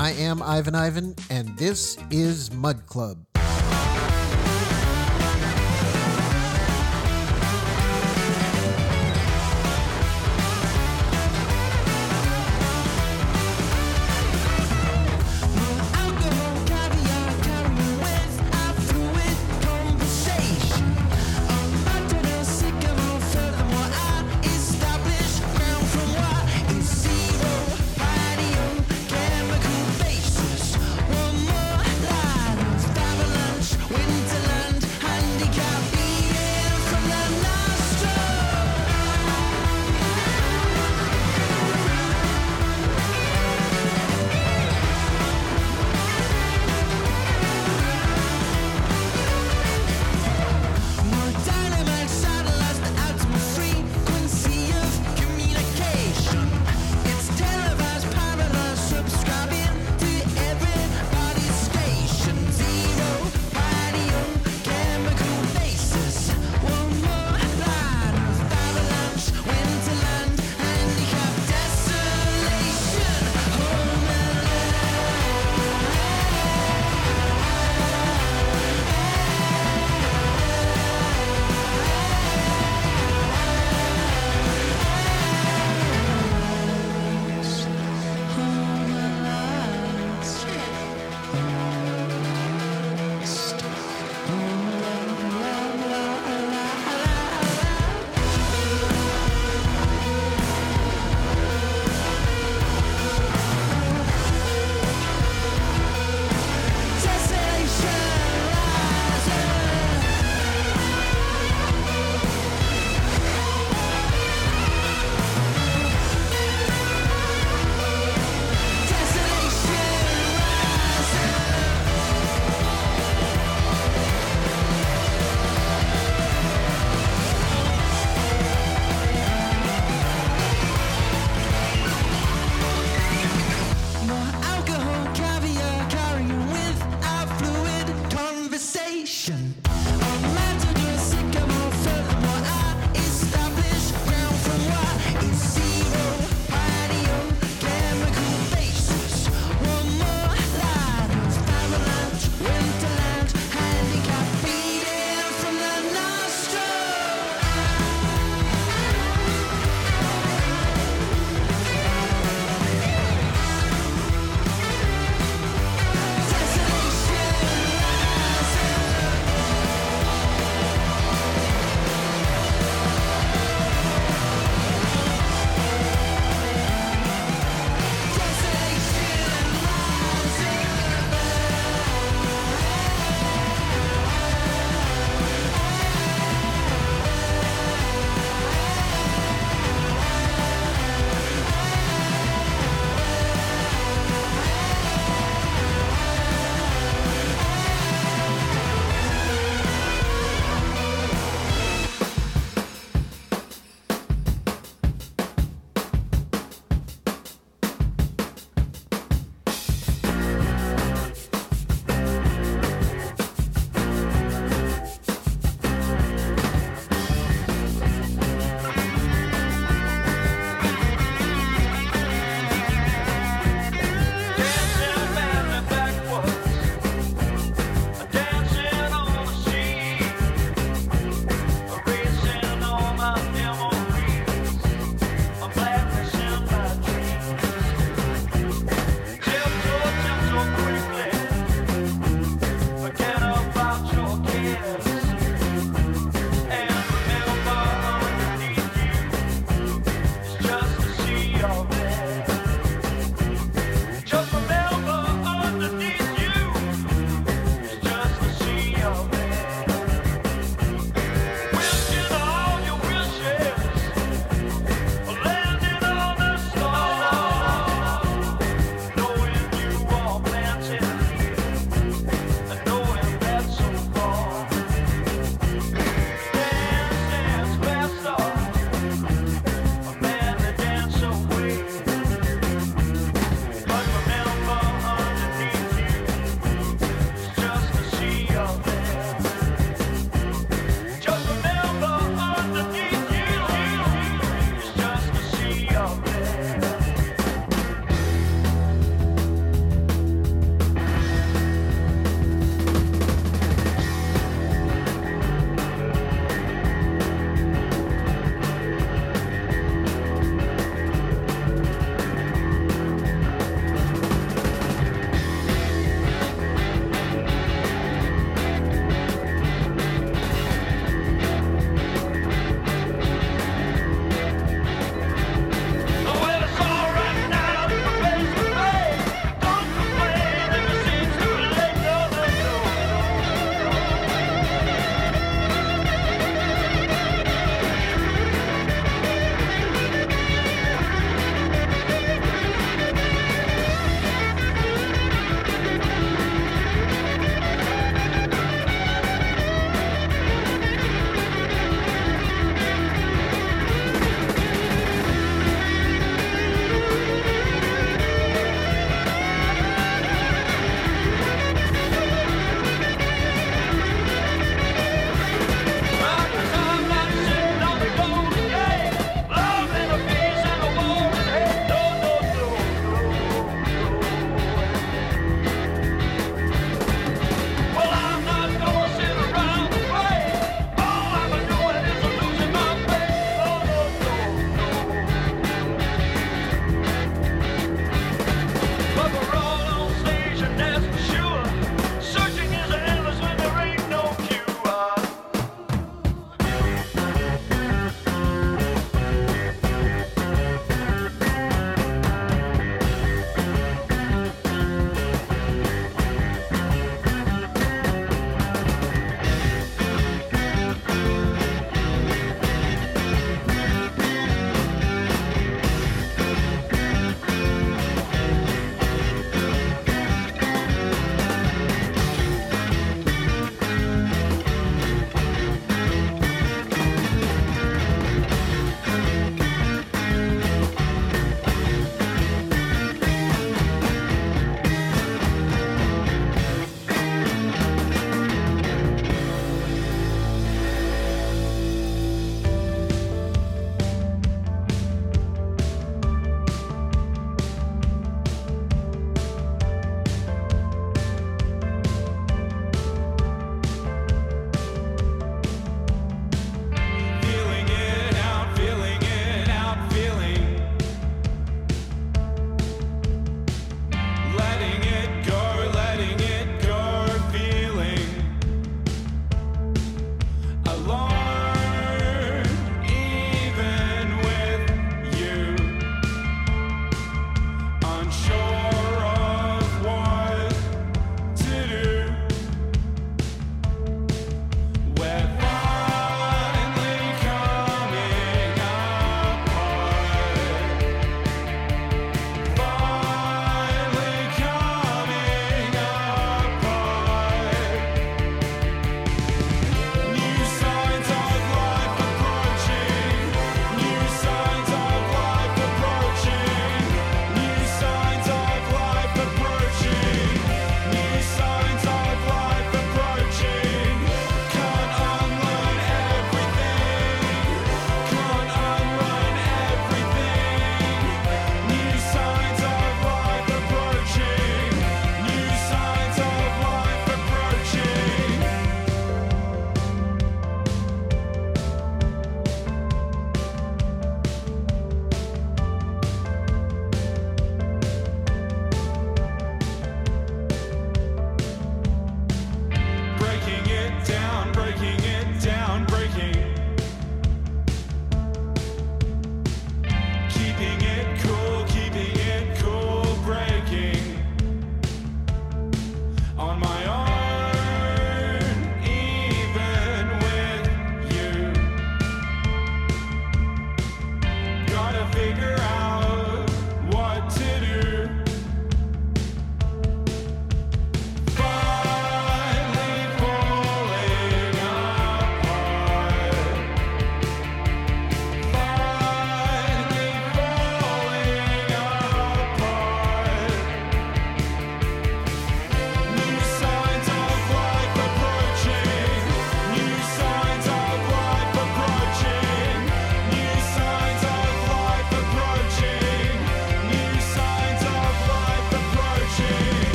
I am Ivan Ivan, and this is Mudd Club.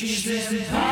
in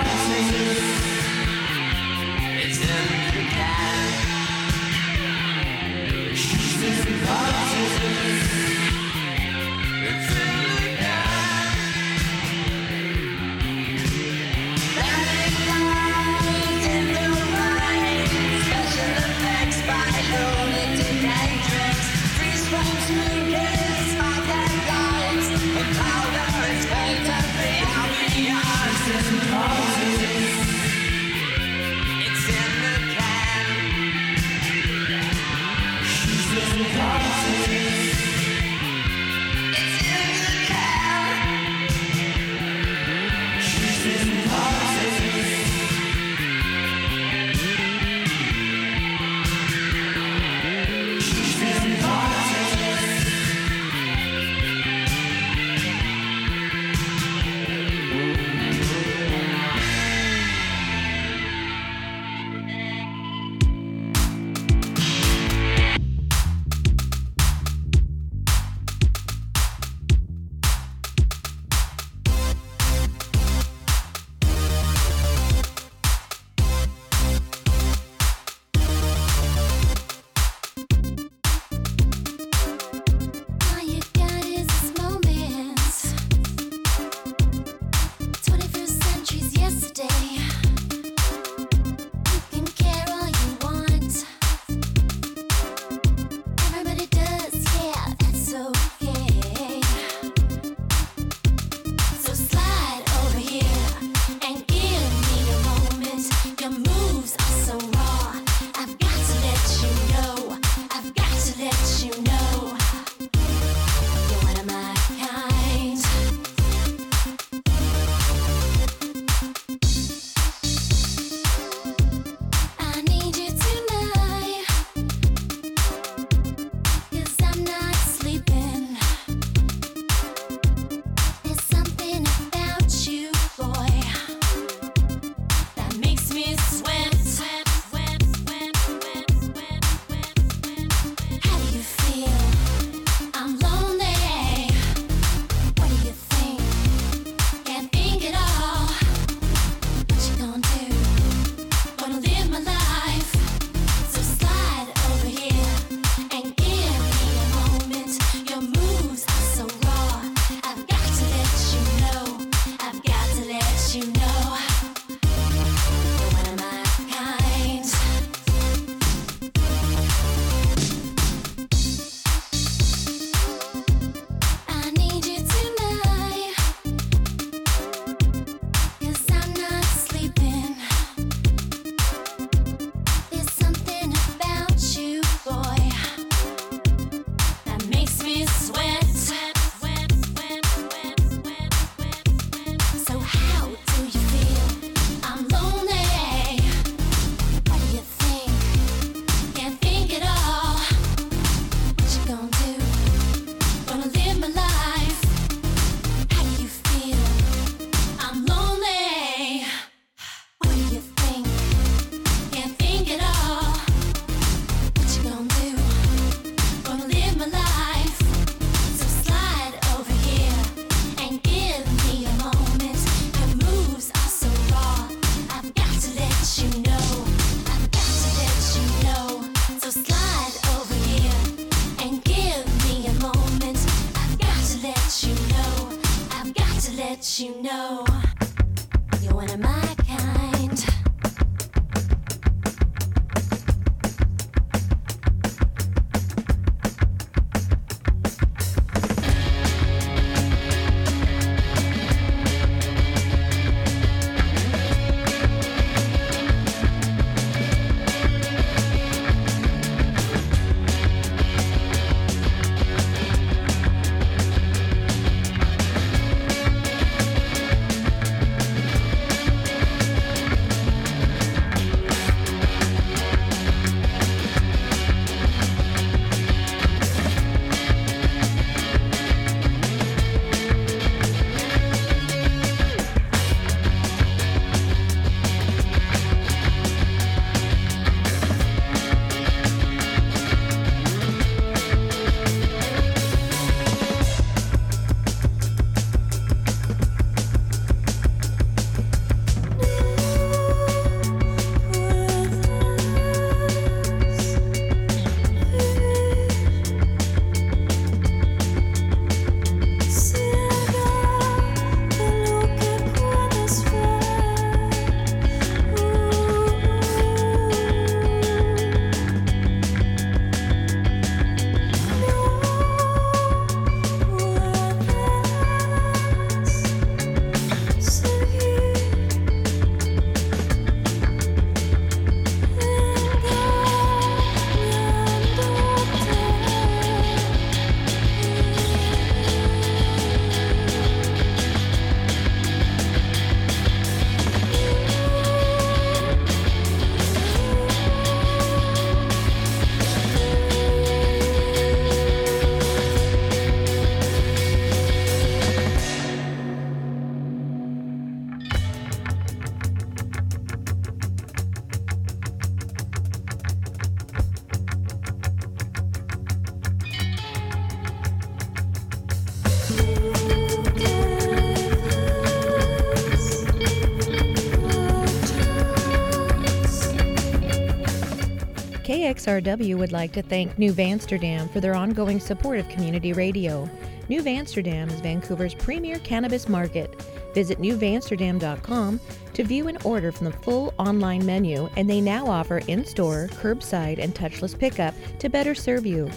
KXRW would like to thank New Amsterdam for their ongoing support of community radio. New Amsterdam is Vancouver's premier cannabis market. Visit newamsterdam.com to view and order from the full online menu, and they now offer in store, curbside, and touchless pickup to better serve you.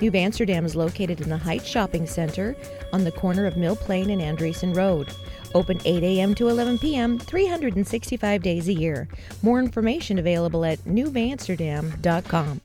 New Amsterdam is located in the Heights Shopping Center on the corner of Mill Plain and Andresen Road. Open 8 a.m. to 11 p.m., 365 days a year. More information available at newamsterdam.com.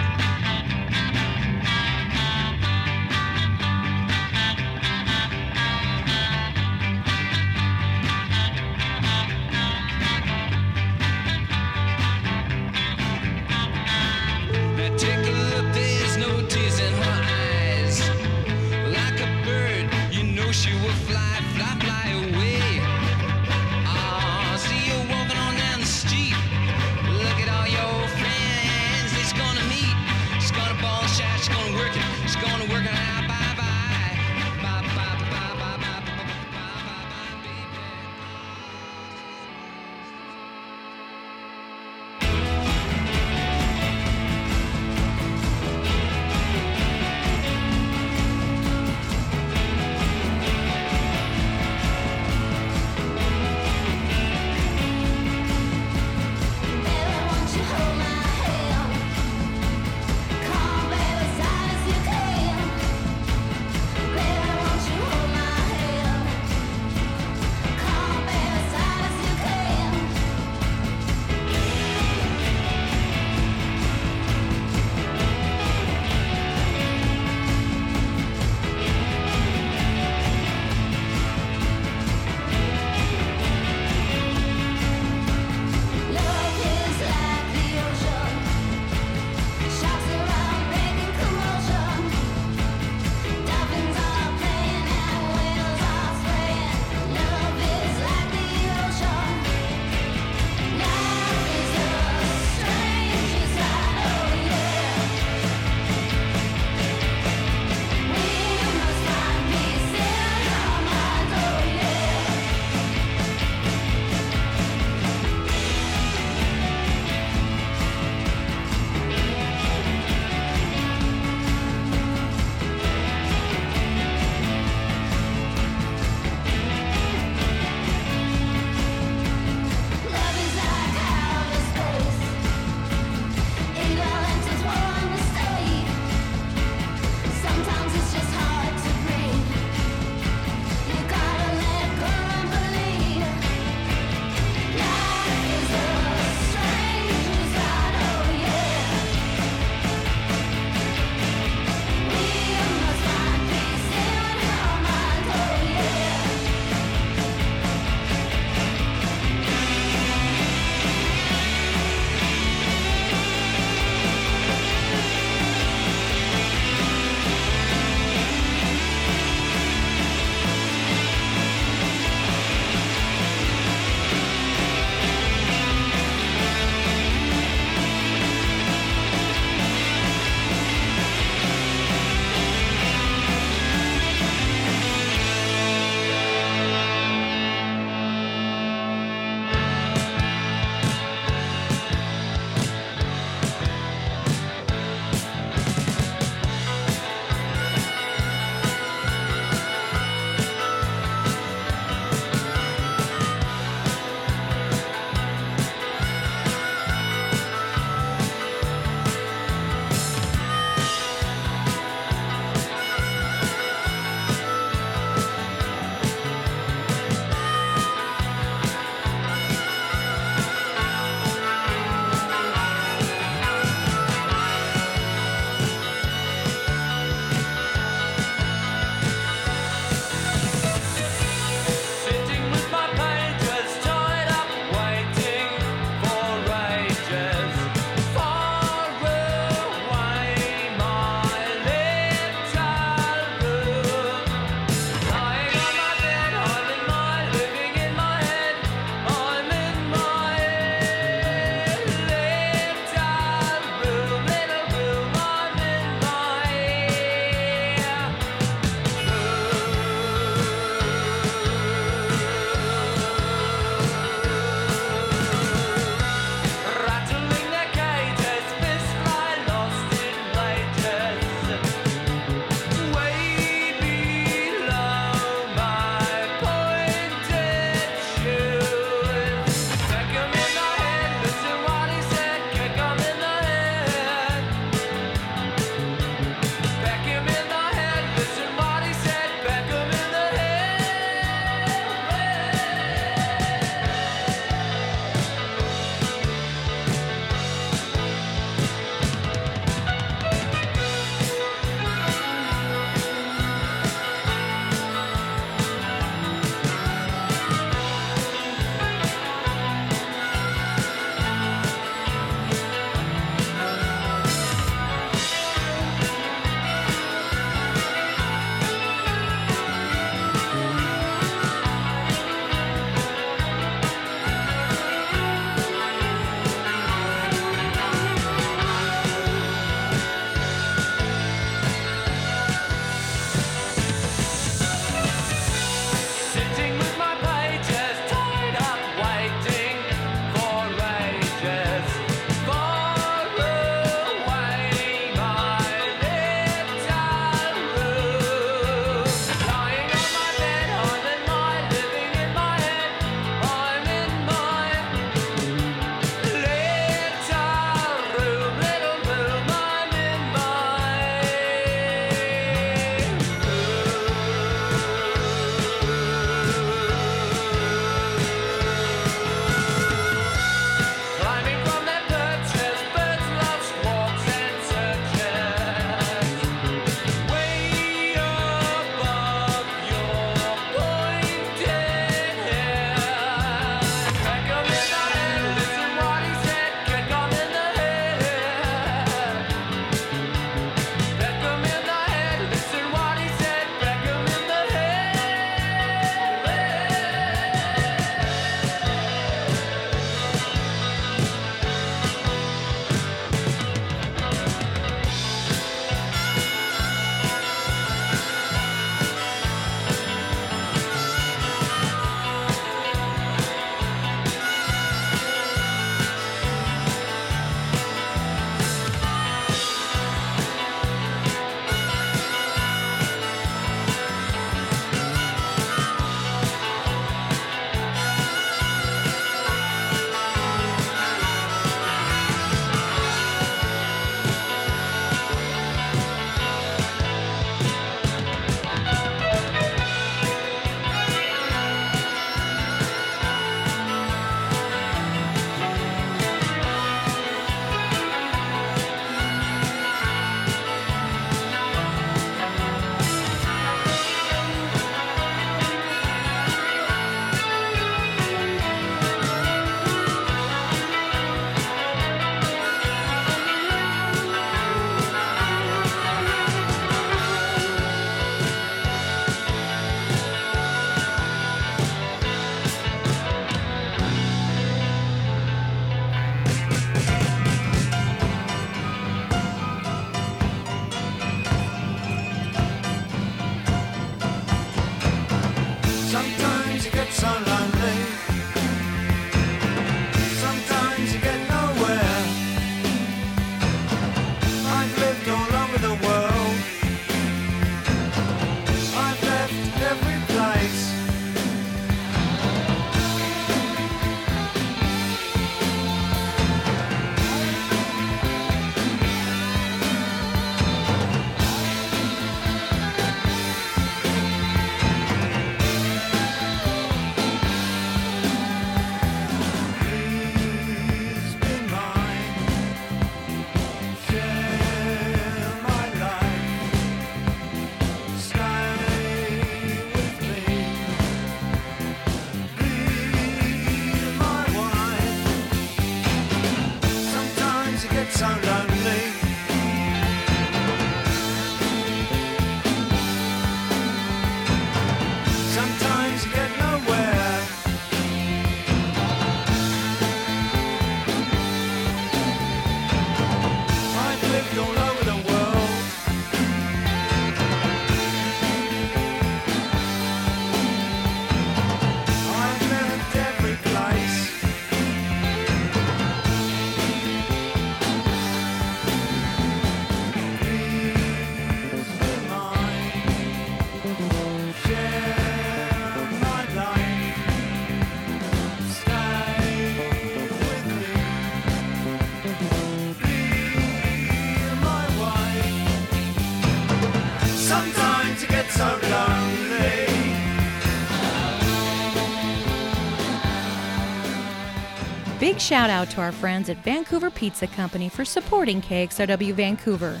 shout out to our friends at Vancouver Pizza Company for supporting KXRW Vancouver.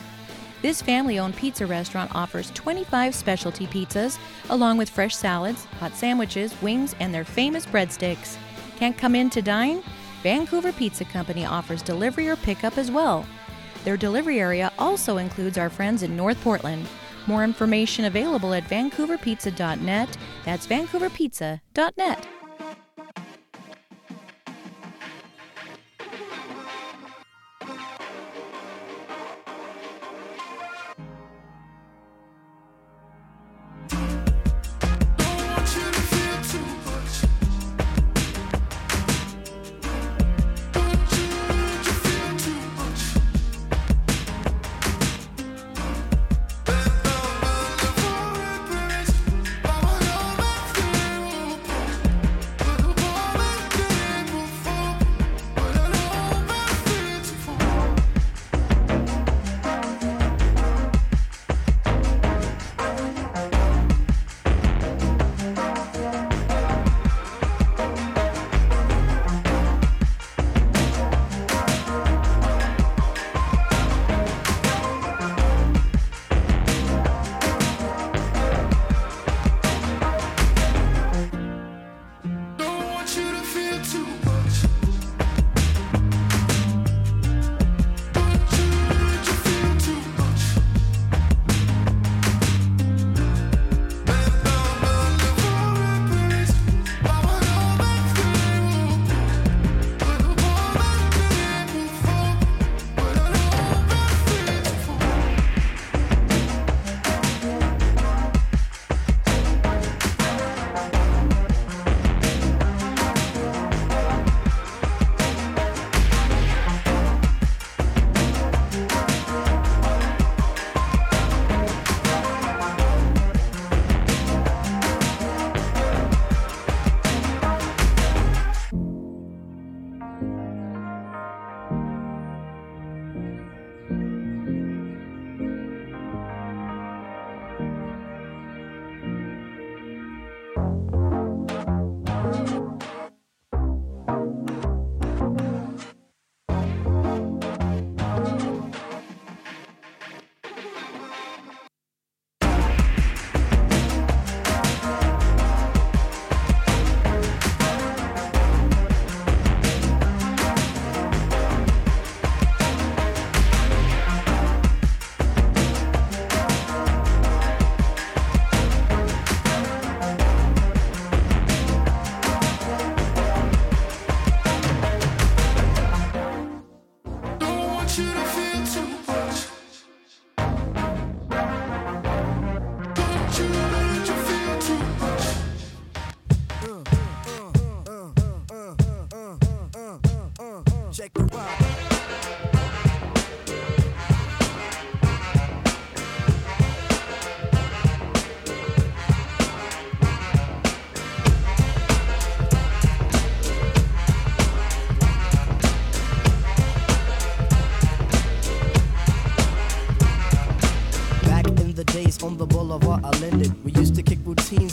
This family owned pizza restaurant offers 25 specialty pizzas, along with fresh salads, hot sandwiches, wings, and their famous breadsticks. Can't come in to dine? Vancouver Pizza Company offers delivery or pickup as well. Their delivery area also includes our friends in North Portland. More information available at vancouverpizza.net. That's vancouverpizza.net.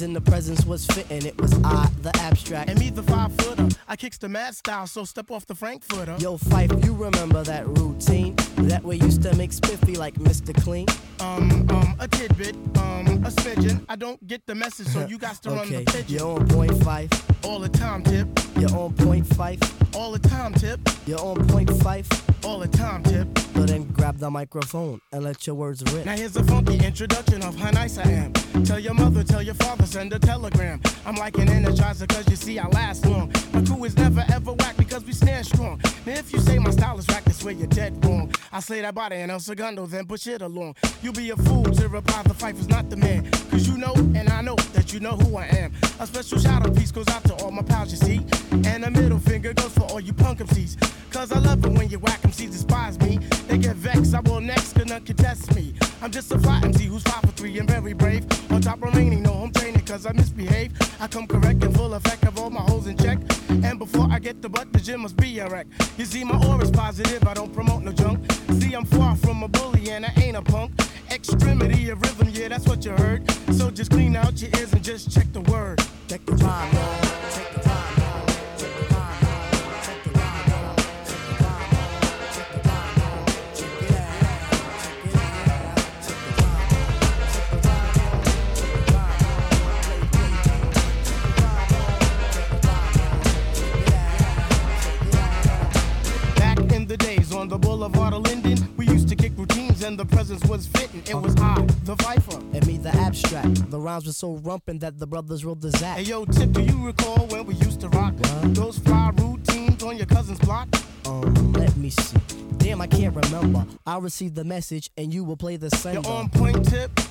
and the presence was fitting. It was I, the abstract. And me, the five footer. I kicks the mad style, so step off the Frankfurter. Yo, Phife, you remember that routine? That way used to make spiffy like Mr. Clean. Um, um, a tidbit, um, a smidgen. I don't get the message, so you got to run Okay, the pigeon. you're on point Phife. All the time, tip. You're on point Phife. All the time, tip. You're on point Phife. All the time, tip. So then grab the microphone and let your words rip. Now here's a funky introduction of how nice I am. Tell your mother, tell your father, send a telegram. I'm like an energizer, cause you see I last long. My crew is never ever whack because we stand strong. Now if you say my style is whack, that's where you're dead wrong. I slay that body and El Segundo, then push it along. You'll be a fool to reply the fight was not the man. Cause you know, and I know that you know who I am. A special shout out piece goes out to all my pals, you see. And a middle finger goes for all you punk MCs. Cause I love it when you whack MCs despise me. They get vexed, I will next, none contest me. I'm just a fly MC who's five for three and very brave. On top remaining, no home training because I misbehave. I come correct and full effect of all my holes in check. And before I get the butt, the gym must be a wreck. You see, my aura's positive, I don't promote no junk. See, I'm far from a bully and I ain't a punk. Extremity of rhythm, yeah, that's what you heard. So just clean out your ears and just check the word. Check the rhyme, y'all. The rhyme, and the presence was fitting. It was I, the Phifer. And me, the abstract. The rhymes were so rumpin' that the brothers wrote the Zach. Hey yo, Tip, do you recall when we used to rock those fly routines on your cousin's block? Um, let me see. Damn, I can't remember. I'll receive the message and you will play the sender. You're on point, Tip.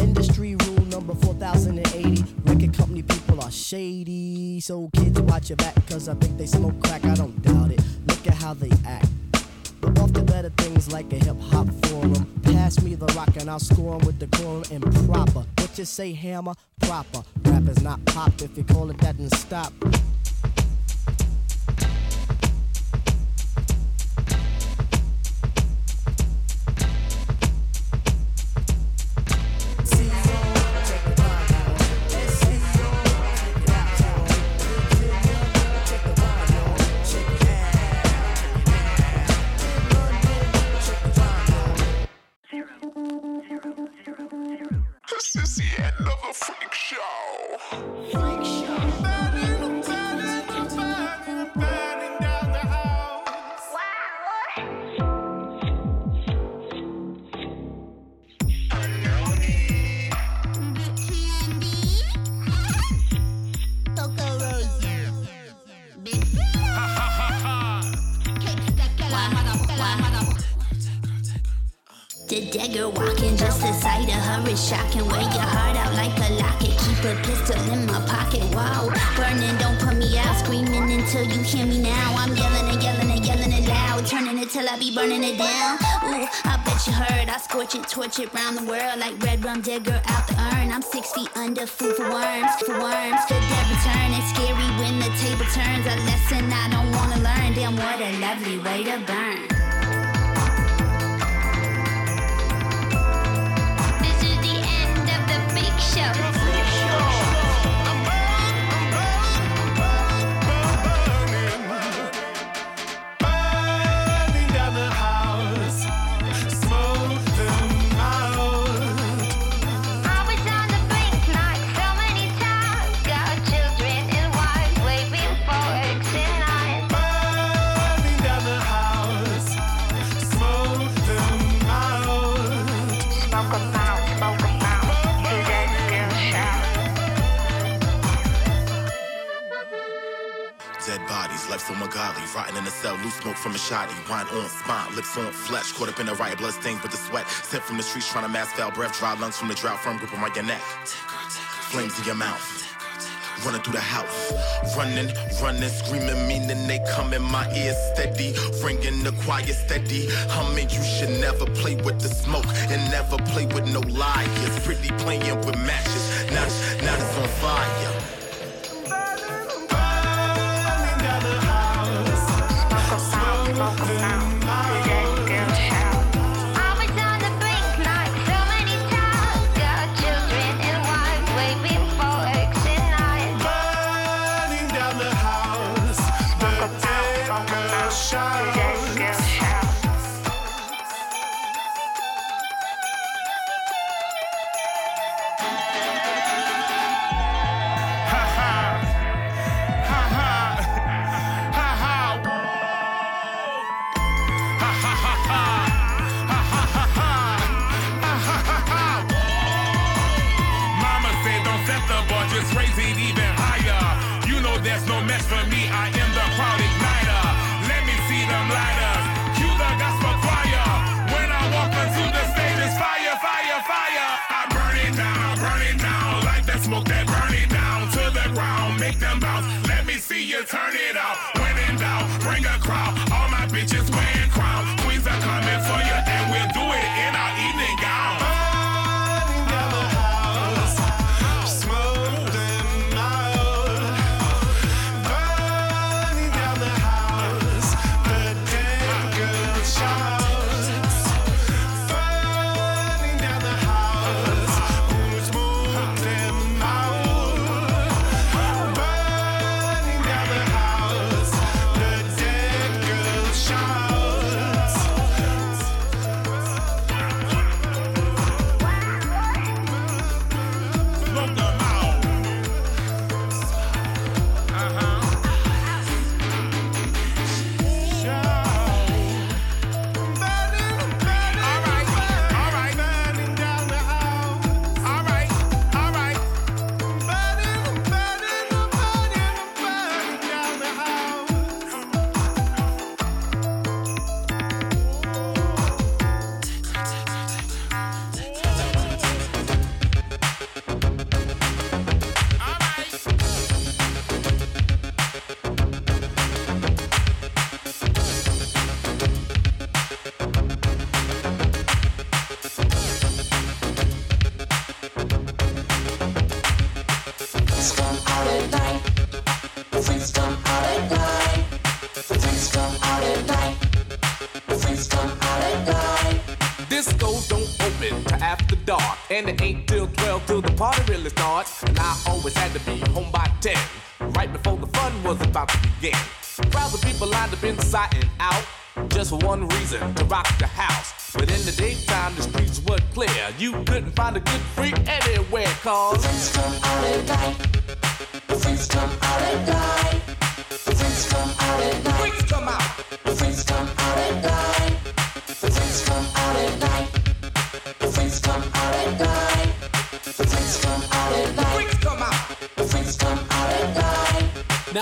Industry rule number 4080. Record company people are shady. So kids watch your back, cause I think they smoke crack. I don't doubt it. Look at how they act. But off to better things like a hip hop forum. Pass me the rock and I'll score 'em with decorum and proper. What you say, hammer? Proper. Rap is not pop. If you call it that, then stop. Scorch it, torch it round the world like red rum digger out the urn. I'm six feet under, food for worms, for worms. The dead return. It's scary when the table turns. A lesson I don't wanna learn. Damn, what a lovely way to burn. This is the end of the freak show. So ungodly, rotting in a cell, loose smoke from a shotty, wine on spine, lips on flesh, caught up in the riot, blood stains with the sweat, sent from the streets trying to mask foul breath, dry lungs from the drought, firm grip around your neck, flames in your mouth, running through the house, running, running, screaming, meaning they come in my ears steady, ringing the choir steady, humming, you should never play with the smoke, and never play with no liars, pretty playing with matches, now, now it's on fire.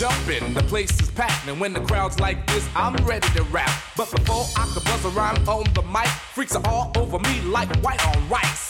Jumping, the place is packed, and when the crowd's like this, I'm ready to rap. But before I could buzz a rhyme on the mic, freaks are all over me like white on rice.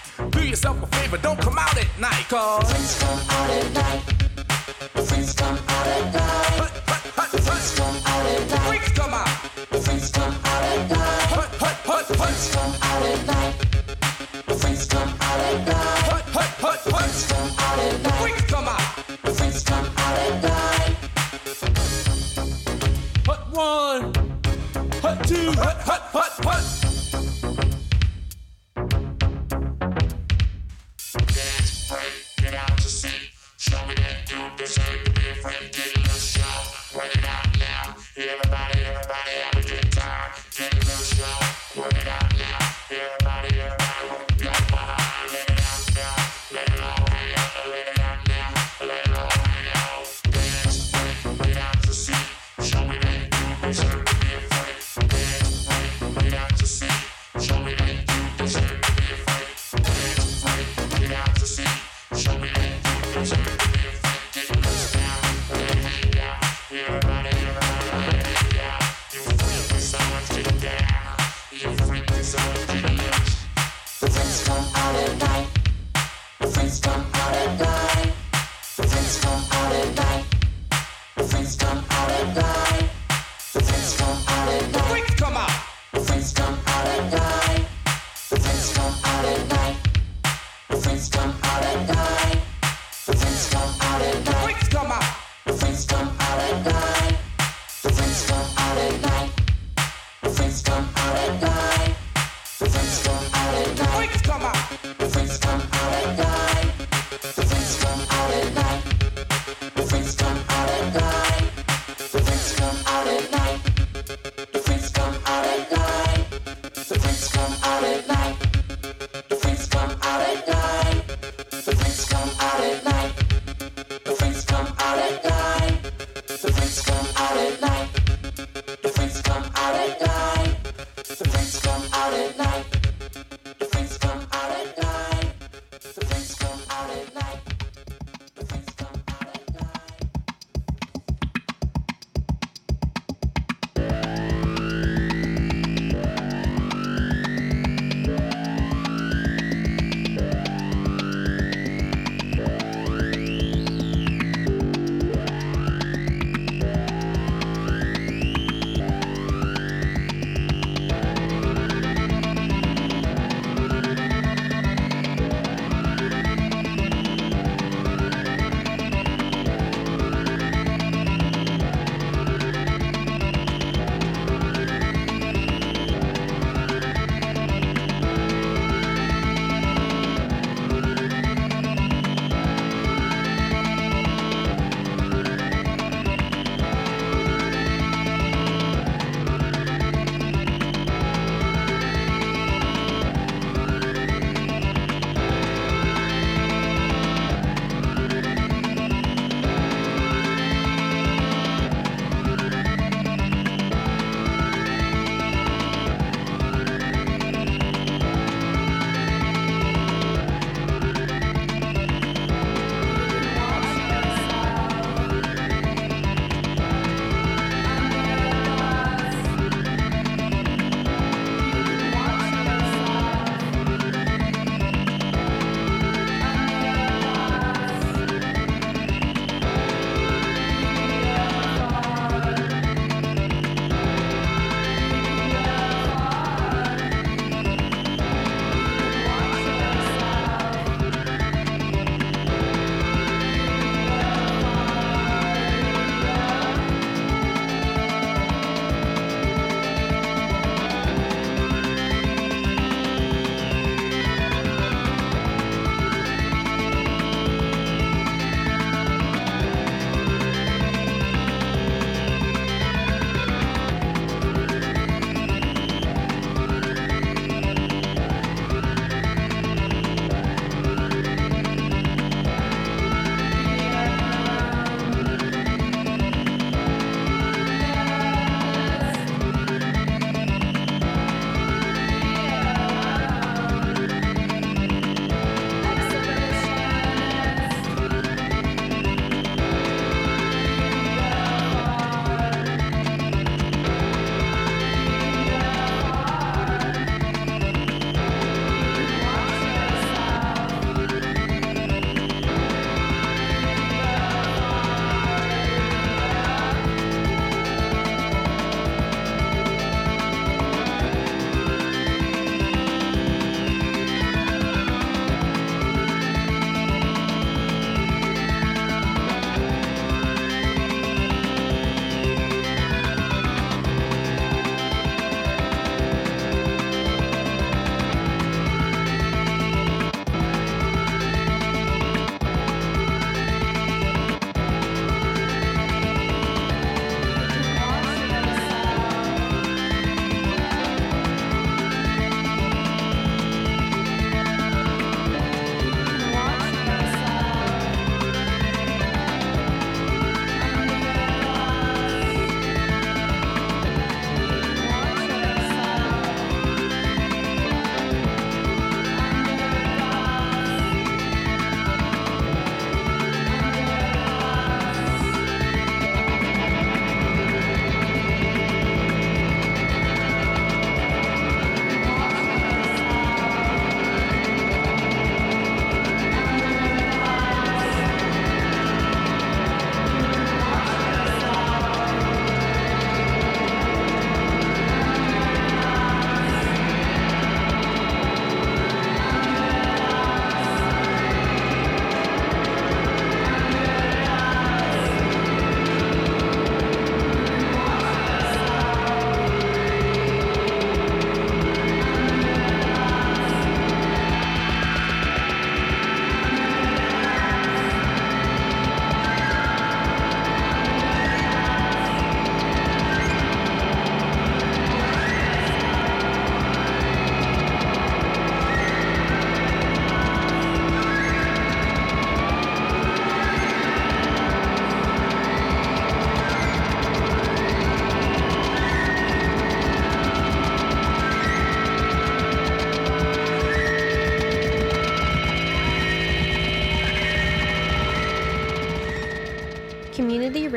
do yourself a favor, don't come out at night. Cause freaks come out at night. The freaks come out at night. Freaks come out at night. Freaks come out. Come out at night. Freaks come out at night. Freaks come out at night. The freaks come out at night. Freaks come out. Come out at night. Hut one. Hut two. Hut hut hut hut.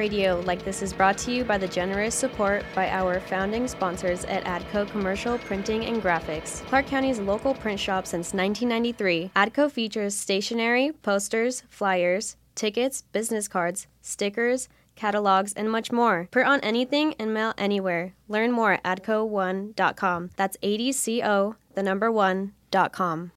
Radio like this is brought to you by the generous support by our founding sponsors at ADCO Commercial Printing and Graphics, Clark County's local print shop since 1993. ADCO features stationery, posters, flyers, tickets, business cards, stickers, catalogs, and much more. Print on anything and mail anywhere. Learn more at adco1.com. That's ADCO, the number one, dot com.